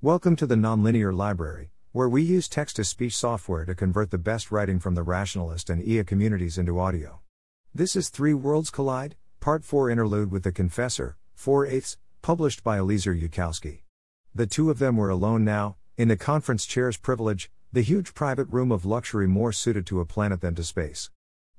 Welcome to the Nonlinear Library, where we use text to speech software to convert the best writing from the rationalist and EA communities into audio. This is Three Worlds Collide, Part 4 Interlude with the Confessor, 4 eighths, published by Eliezer Yudkowsky. The two of them were alone now, in the conference chair's privilege, the huge private room of luxury more suited to a planet than to space.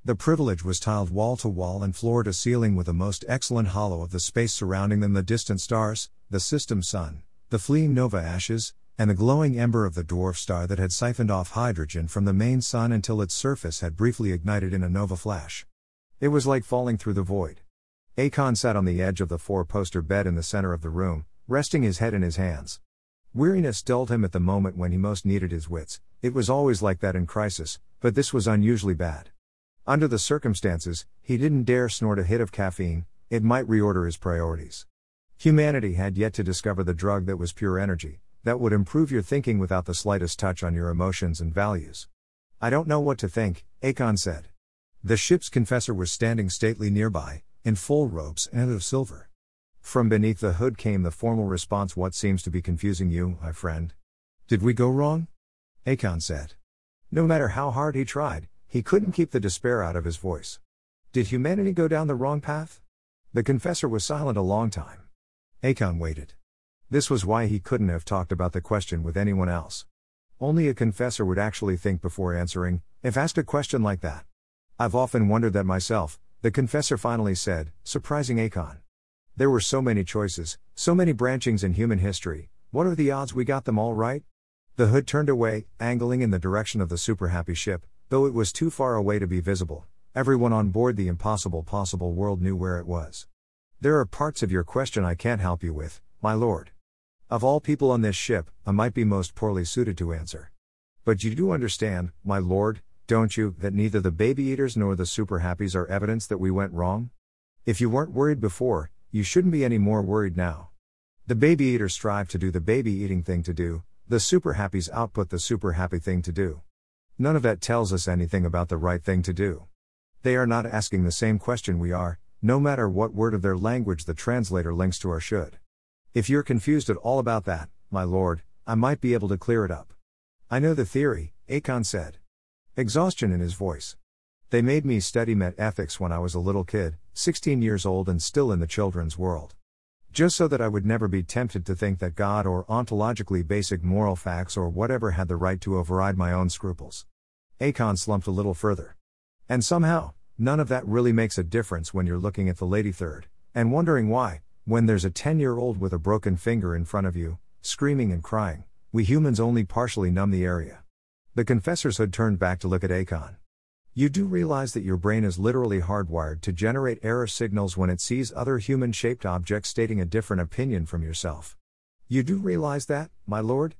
The privilege was tiled wall to wall and floor to ceiling with a most excellent holo of the space surrounding them the distant stars, the system sun, the fleeing nova ashes, and the glowing ember of the dwarf star that had siphoned off hydrogen from the main sun until its surface had briefly ignited in a nova flash. It was like falling through the void. Akon sat on the edge of the four poster bed in the center of the room, resting his head in his hands. Weariness dulled him at the moment when he most needed his wits, it was always like that in crisis, but this was unusually bad. Under the circumstances, he didn't dare snort a hit of caffeine, it might reorder his priorities. Humanity had yet to discover the drug that was pure energy, that would improve your thinking without the slightest touch on your emotions and values. I don't know what to think, Akon said. The ship's confessor was standing stately nearby, in full robes and of silver. From beneath the hood came the formal response What seems to be confusing you, my friend? Did we go wrong? Akon said. No matter how hard he tried, he couldn't keep the despair out of his voice. Did humanity go down the wrong path? The confessor was silent a long time. Akon waited. This was why he couldn't have talked about the question with anyone else. Only a confessor would actually think before answering, if asked a question like that. I've often wondered that myself, the confessor finally said, surprising Akon. There were so many choices, so many branchings in human history, what are the odds we got them all right? The hood turned away, angling in the direction of the super happy ship, Though it was too far away to be visible, everyone on board the impossible possible world knew where it was. There are parts of your question I can't help you with, my lord. Of all people on this ship, I might be most poorly suited to answer. But you do understand, my lord, don't you, that neither the baby eaters nor the super happies are evidence that we went wrong? If you weren't worried before, you shouldn't be any more worried now. The baby eaters strive to do the baby eating thing to do, the super happies output the super happy thing to do. None of that tells us anything about the right thing to do. They are not asking the same question we are, no matter what word of their language the translator links to or should. If you're confused at all about that, my lord, I might be able to clear it up. I know the theory, Akon said. Exhaustion in his voice. They made me study metaethics when I was a little kid, 16 years old and still in the children's world. Just so that I would never be tempted to think that God or ontologically basic moral facts or whatever had the right to override my own scruples. Akon slumped a little further. And somehow, none of that really makes a difference when you're looking at the lady third, and wondering why, when there's a 10 year old with a broken finger in front of you, screaming and crying, we humans only partially numb the area. The confessor's hood turned back to look at Akon. You do realize that your brain is literally hardwired to generate error signals when it sees other human shaped objects stating a different opinion from yourself. You do realize that, my lord?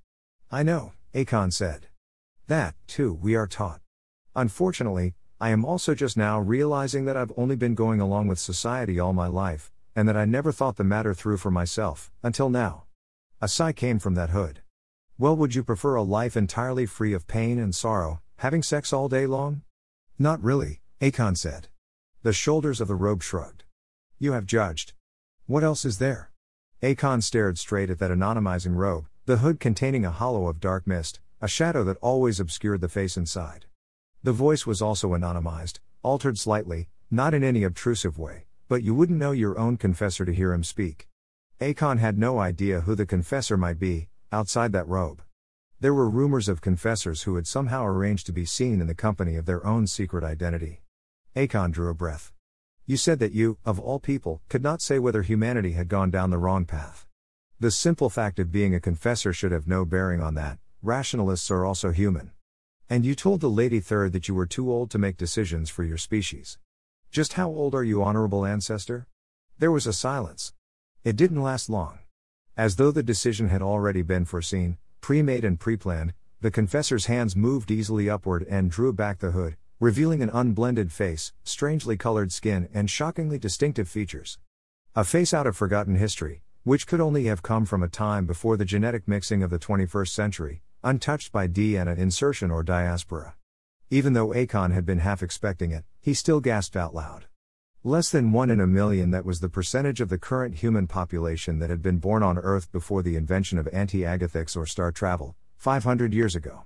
I know, Akon said. That, too, we are taught. Unfortunately, I am also just now realizing that I've only been going along with society all my life, and that I never thought the matter through for myself, until now. A sigh came from that hood. Well, would you prefer a life entirely free of pain and sorrow, having sex all day long? Not really, Akon said. The shoulders of the robe shrugged. You have judged. What else is there? Akon stared straight at that anonymizing robe, the hood containing a hollow of dark mist, a shadow that always obscured the face inside. The voice was also anonymized, altered slightly, not in any obtrusive way, but you wouldn't know your own confessor to hear him speak. Akon had no idea who the confessor might be, outside that robe. There were rumors of confessors who had somehow arranged to be seen in the company of their own secret identity. Akon drew a breath. You said that you, of all people, could not say whether humanity had gone down the wrong path. The simple fact of being a confessor should have no bearing on that, rationalists are also human. And you told the Lady Third that you were too old to make decisions for your species. Just how old are you, honorable ancestor? There was a silence. It didn't last long. As though the decision had already been foreseen, pre-made and pre-planned, the confessor's hands moved easily upward and drew back the hood, revealing an unblended face, strangely colored skin, and shockingly distinctive features. A face out of forgotten history, which could only have come from a time before the genetic mixing of the 21st century, untouched by DNA insertion or diaspora. Even though Akon had been half expecting it, he still gasped out loud. Less than one in a million, that was the percentage of the current human population that had been born on Earth before the invention of anti agathics or star travel, 500 years ago.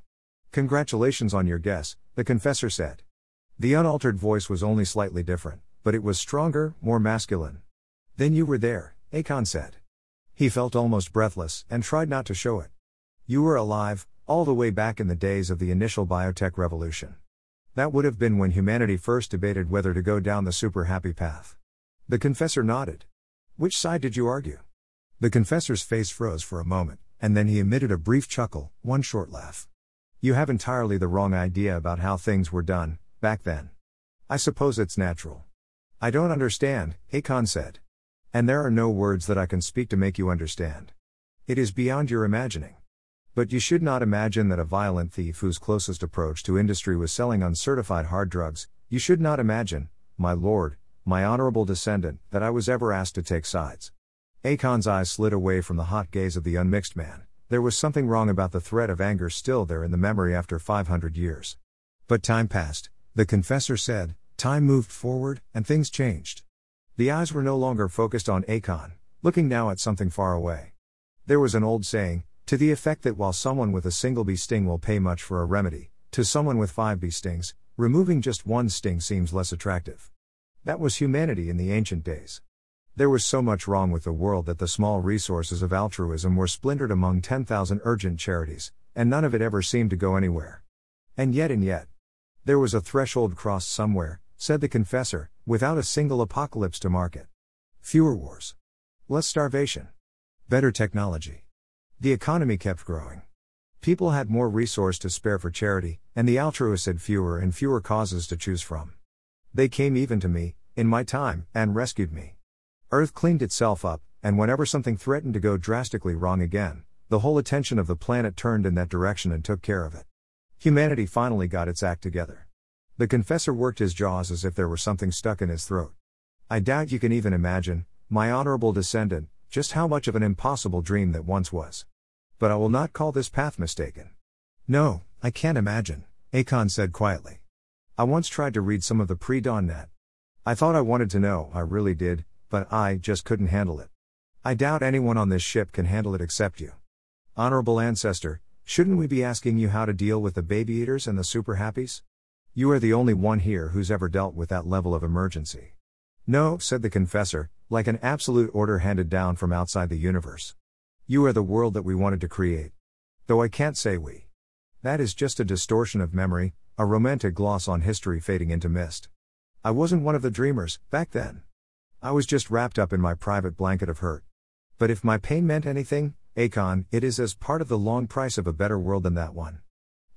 Congratulations on your guess, the confessor said. The unaltered voice was only slightly different, but it was stronger, more masculine. Then you were there, Akon said. He felt almost breathless and tried not to show it. You were alive, all the way back in the days of the initial biotech revolution. That would have been when humanity first debated whether to go down the super happy path. The confessor nodded. Which side did you argue? The confessor's face froze for a moment, and then he emitted a brief chuckle, one short laugh. You have entirely the wrong idea about how things were done, back then. I suppose it's natural. I don't understand, Akon said. And there are no words that I can speak to make you understand. It is beyond your imagining. But you should not imagine that a violent thief whose closest approach to industry was selling uncertified hard drugs, you should not imagine, my lord, my honorable descendant, that I was ever asked to take sides. Akon's eyes slid away from the hot gaze of the unmixed man. There was something wrong about the threat of anger still there in the memory after 500 years. But time passed, the confessor said, time moved forward, and things changed. The eyes were no longer focused on Akon, looking now at something far away. There was an old saying, to the effect that while someone with a single bee sting will pay much for a remedy, to someone with five bee stings, removing just one sting seems less attractive. That was humanity in the ancient days. There was so much wrong with the world that the small resources of altruism were splintered among 10,000 urgent charities, and none of it ever seemed to go anywhere. And yet, and yet. There was a threshold crossed somewhere, said the confessor, without a single apocalypse to mark it. Fewer wars. Less starvation. Better technology. The economy kept growing. People had more resource to spare for charity, and the altruists had fewer and fewer causes to choose from. They came even to me, in my time, and rescued me. Earth cleaned itself up, and whenever something threatened to go drastically wrong again, the whole attention of the planet turned in that direction and took care of it. Humanity finally got its act together. The confessor worked his jaws as if there were something stuck in his throat. I doubt you can even imagine, my honorable descendant, just how much of an impossible dream that once was. But I will not call this path mistaken. No, I can't imagine, Akon said quietly. I once tried to read some of the pre dawn net. I thought I wanted to know, I really did, but I just couldn't handle it. I doubt anyone on this ship can handle it except you. Honorable ancestor, shouldn't we be asking you how to deal with the baby eaters and the super happies? You are the only one here who's ever dealt with that level of emergency. No, said the confessor, like an absolute order handed down from outside the universe. You are the world that we wanted to create. Though I can't say we. That is just a distortion of memory, a romantic gloss on history fading into mist. I wasn't one of the dreamers, back then. I was just wrapped up in my private blanket of hurt. But if my pain meant anything, Akon, it is as part of the long price of a better world than that one.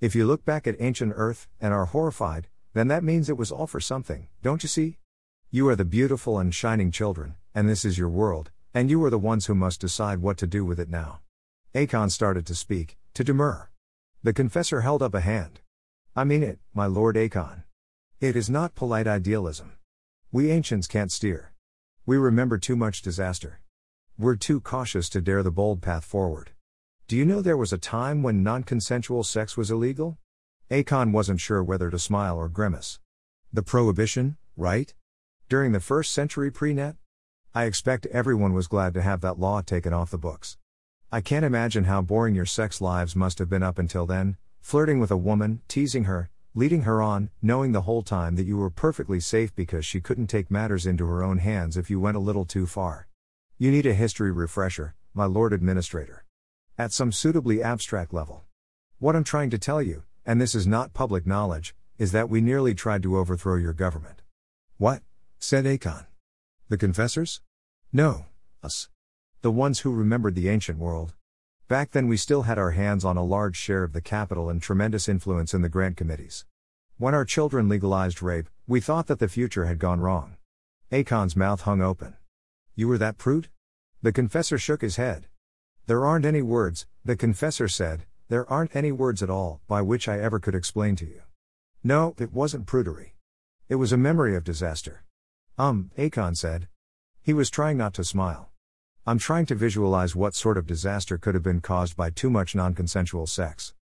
If you look back at ancient Earth, and are horrified, then that means it was all for something, don't you see? You are the beautiful and shining children, and this is your world, and you are the ones who must decide what to do with it now. Akon started to speak, to demur. The confessor held up a hand. I mean it, my lord Akon. It is not polite idealism. We ancients can't steer. We remember too much disaster. We're too cautious to dare the bold path forward. Do you know there was a time when non consensual sex was illegal? Akon wasn't sure whether to smile or grimace. The prohibition, right? During the first century pre net? I expect everyone was glad to have that law taken off the books. I can't imagine how boring your sex lives must have been up until then, flirting with a woman, teasing her, leading her on, knowing the whole time that you were perfectly safe because she couldn't take matters into her own hands if you went a little too far. You need a history refresher, my Lord Administrator. At some suitably abstract level. What I'm trying to tell you, and this is not public knowledge, is that we nearly tried to overthrow your government. What? said Akon. The confessors? No, us. The ones who remembered the ancient world. Back then, we still had our hands on a large share of the capital and tremendous influence in the grant committees. When our children legalized rape, we thought that the future had gone wrong. Akon's mouth hung open. You were that prude? The confessor shook his head. There aren't any words, the confessor said, there aren't any words at all by which I ever could explain to you. No, it wasn't prudery. It was a memory of disaster. Um, Akon said. He was trying not to smile. I'm trying to visualize what sort of disaster could have been caused by too much non consensual sex.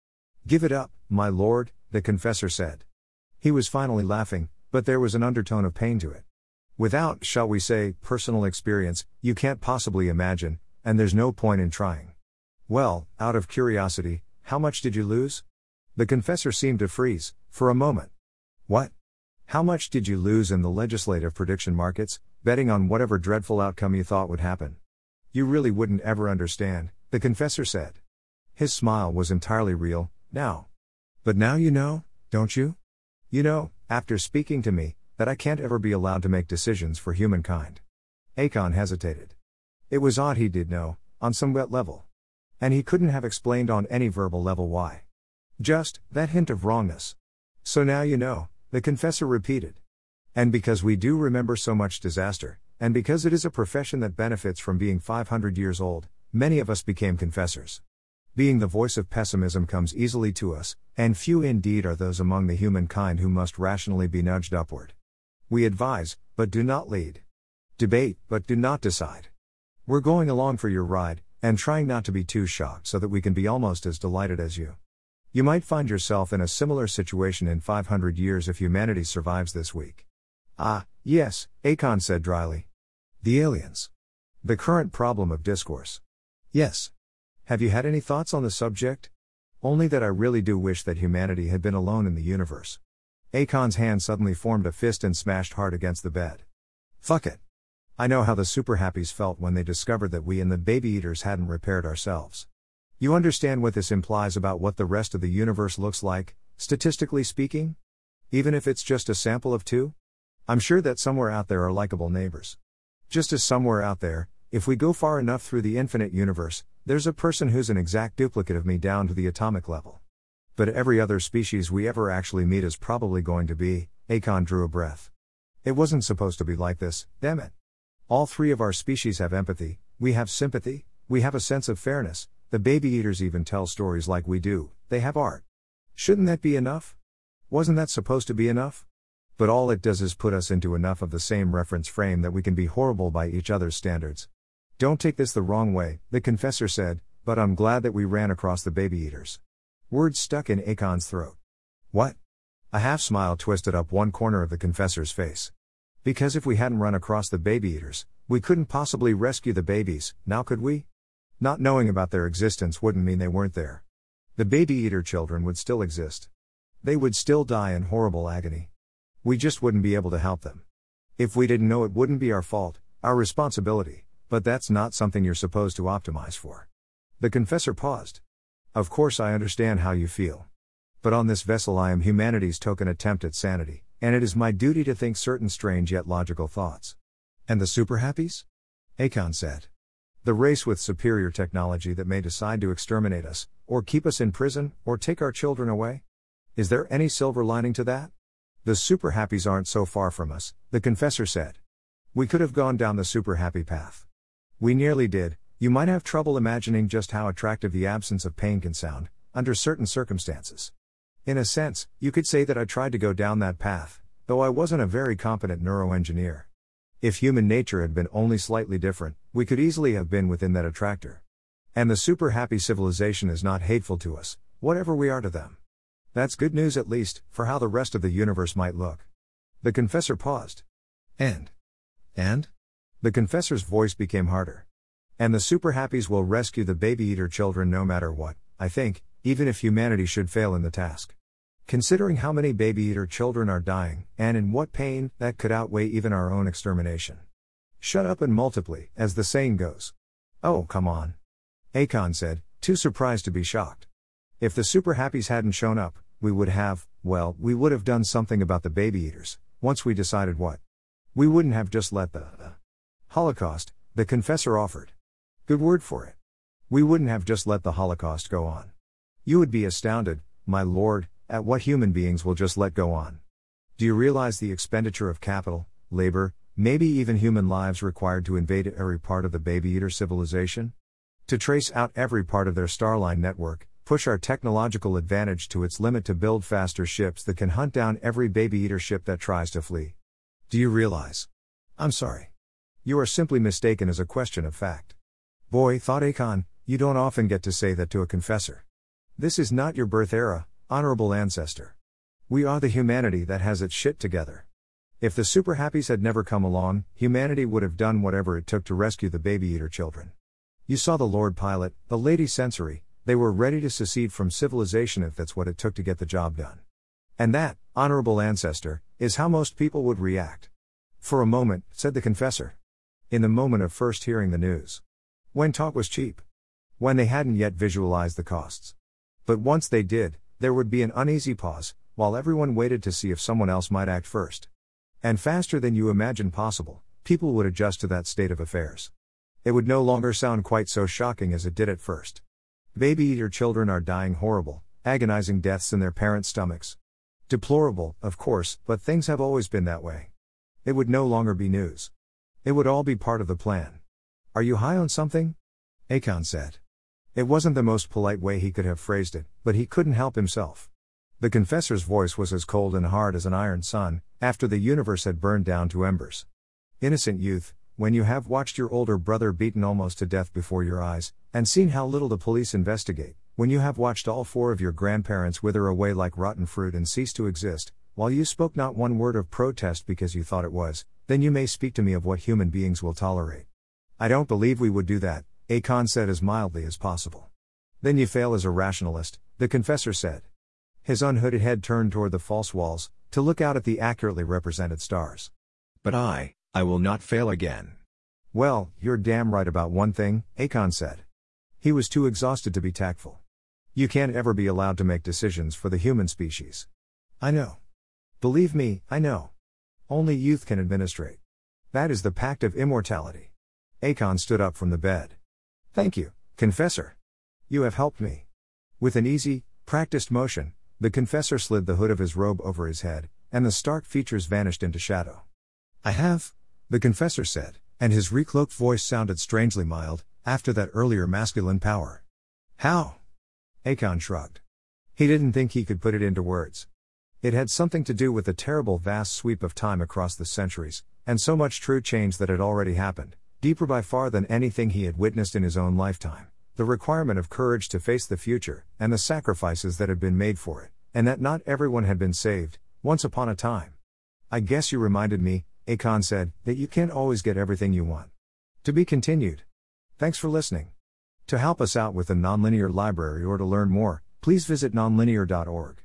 Give it up, my lord, the confessor said. He was finally laughing, but there was an undertone of pain to it. Without, shall we say, personal experience, you can't possibly imagine, and there's no point in trying. Well, out of curiosity, how much did you lose? The confessor seemed to freeze, for a moment. What? How much did you lose in the legislative prediction markets, betting on whatever dreadful outcome you thought would happen? You really wouldn't ever understand, the confessor said. His smile was entirely real, now. But now you know, don't you? You know, after speaking to me, that I can't ever be allowed to make decisions for humankind. Akon hesitated. It was odd he did know, on some wet level. And he couldn't have explained on any verbal level why. Just, that hint of wrongness. So now you know, the confessor repeated. And because we do remember so much disaster, and because it is a profession that benefits from being 500 years old, many of us became confessors. Being the voice of pessimism comes easily to us, and few indeed are those among the humankind who must rationally be nudged upward. We advise, but do not lead. Debate, but do not decide. We're going along for your ride, and trying not to be too shocked so that we can be almost as delighted as you. You might find yourself in a similar situation in 500 years if humanity survives this week. Ah, yes, Akon said dryly. The aliens. The current problem of discourse. Yes. Have you had any thoughts on the subject? Only that I really do wish that humanity had been alone in the universe. Akon's hand suddenly formed a fist and smashed hard against the bed. Fuck it. I know how the super happies felt when they discovered that we and the baby eaters hadn't repaired ourselves. You understand what this implies about what the rest of the universe looks like, statistically speaking? Even if it's just a sample of two? I'm sure that somewhere out there are likable neighbors. Just as somewhere out there, if we go far enough through the infinite universe, there's a person who's an exact duplicate of me down to the atomic level. But every other species we ever actually meet is probably going to be, Akon drew a breath. It wasn't supposed to be like this, damn it. All three of our species have empathy, we have sympathy, we have a sense of fairness, the baby eaters even tell stories like we do, they have art. Shouldn't that be enough? Wasn't that supposed to be enough? But all it does is put us into enough of the same reference frame that we can be horrible by each other's standards. Don't take this the wrong way, the confessor said, but I'm glad that we ran across the baby eaters. Words stuck in Akon's throat. What? A half smile twisted up one corner of the confessor's face. Because if we hadn't run across the baby eaters, we couldn't possibly rescue the babies, now could we? Not knowing about their existence wouldn't mean they weren't there. The baby eater children would still exist. They would still die in horrible agony. We just wouldn't be able to help them. If we didn't know it wouldn't be our fault, our responsibility, but that's not something you're supposed to optimize for. The confessor paused. Of course, I understand how you feel. But on this vessel, I am humanity's token attempt at sanity, and it is my duty to think certain strange yet logical thoughts. And the super happies? Akon said. The race with superior technology that may decide to exterminate us, or keep us in prison, or take our children away? Is there any silver lining to that? The super happies aren't so far from us, the confessor said. We could have gone down the super happy path. We nearly did, you might have trouble imagining just how attractive the absence of pain can sound, under certain circumstances. In a sense, you could say that I tried to go down that path, though I wasn't a very competent neuroengineer. If human nature had been only slightly different, we could easily have been within that attractor. And the super happy civilization is not hateful to us, whatever we are to them. That's good news at least, for how the rest of the universe might look. The confessor paused. And? And? The confessor's voice became harder. And the super happies will rescue the baby eater children no matter what, I think, even if humanity should fail in the task. Considering how many baby eater children are dying, and in what pain, that could outweigh even our own extermination. Shut up and multiply, as the saying goes. Oh, come on. Akon said, too surprised to be shocked. If the super happies hadn't shown up, we would have, well, we would have done something about the baby eaters, once we decided what. We wouldn't have just let the, the Holocaust, the confessor offered. Good word for it. We wouldn't have just let the Holocaust go on. You would be astounded, my lord, at what human beings will just let go on. Do you realize the expenditure of capital, labor, maybe even human lives required to invade every part of the baby eater civilization? To trace out every part of their Starline network, push our technological advantage to its limit to build faster ships that can hunt down every baby eater ship that tries to flee. Do you realize? I'm sorry. You are simply mistaken as a question of fact. Boy, thought Akon, you don't often get to say that to a confessor. This is not your birth era, honorable ancestor. We are the humanity that has its shit together. If the super happies had never come along, humanity would have done whatever it took to rescue the baby eater children. You saw the Lord Pilot, the Lady Sensory, they were ready to secede from civilization if that's what it took to get the job done. And that, honorable ancestor, is how most people would react. For a moment, said the confessor. In the moment of first hearing the news. When talk was cheap. When they hadn't yet visualized the costs. But once they did, there would be an uneasy pause, while everyone waited to see if someone else might act first. And faster than you imagine possible, people would adjust to that state of affairs. It would no longer sound quite so shocking as it did at first. Baby eater children are dying horrible, agonizing deaths in their parents' stomachs. Deplorable, of course, but things have always been that way. It would no longer be news. It would all be part of the plan. Are you high on something? Akon said. It wasn't the most polite way he could have phrased it, but he couldn't help himself. The confessor's voice was as cold and hard as an iron sun, after the universe had burned down to embers. Innocent youth, when you have watched your older brother beaten almost to death before your eyes, and seen how little the police investigate, when you have watched all four of your grandparents wither away like rotten fruit and cease to exist, while you spoke not one word of protest because you thought it was, then you may speak to me of what human beings will tolerate. I don't believe we would do that, Akon said as mildly as possible. Then you fail as a rationalist, the confessor said. His unhooded head turned toward the false walls, to look out at the accurately represented stars. But I, I will not fail again. Well, you're damn right about one thing, Akon said. He was too exhausted to be tactful. You can't ever be allowed to make decisions for the human species. I know. Believe me, I know. Only youth can administrate. That is the pact of immortality. Akon stood up from the bed. Thank you, confessor. You have helped me. With an easy, practiced motion, the confessor slid the hood of his robe over his head, and the stark features vanished into shadow. I have, the confessor said, and his recloaked voice sounded strangely mild, after that earlier masculine power. How? Akon shrugged. He didn't think he could put it into words. It had something to do with the terrible vast sweep of time across the centuries, and so much true change that had already happened, deeper by far than anything he had witnessed in his own lifetime. The requirement of courage to face the future, and the sacrifices that had been made for it, and that not everyone had been saved, once upon a time. I guess you reminded me, Akon said, that you can't always get everything you want. To be continued. Thanks for listening. To help us out with the Nonlinear Library or to learn more, please visit nonlinear.org.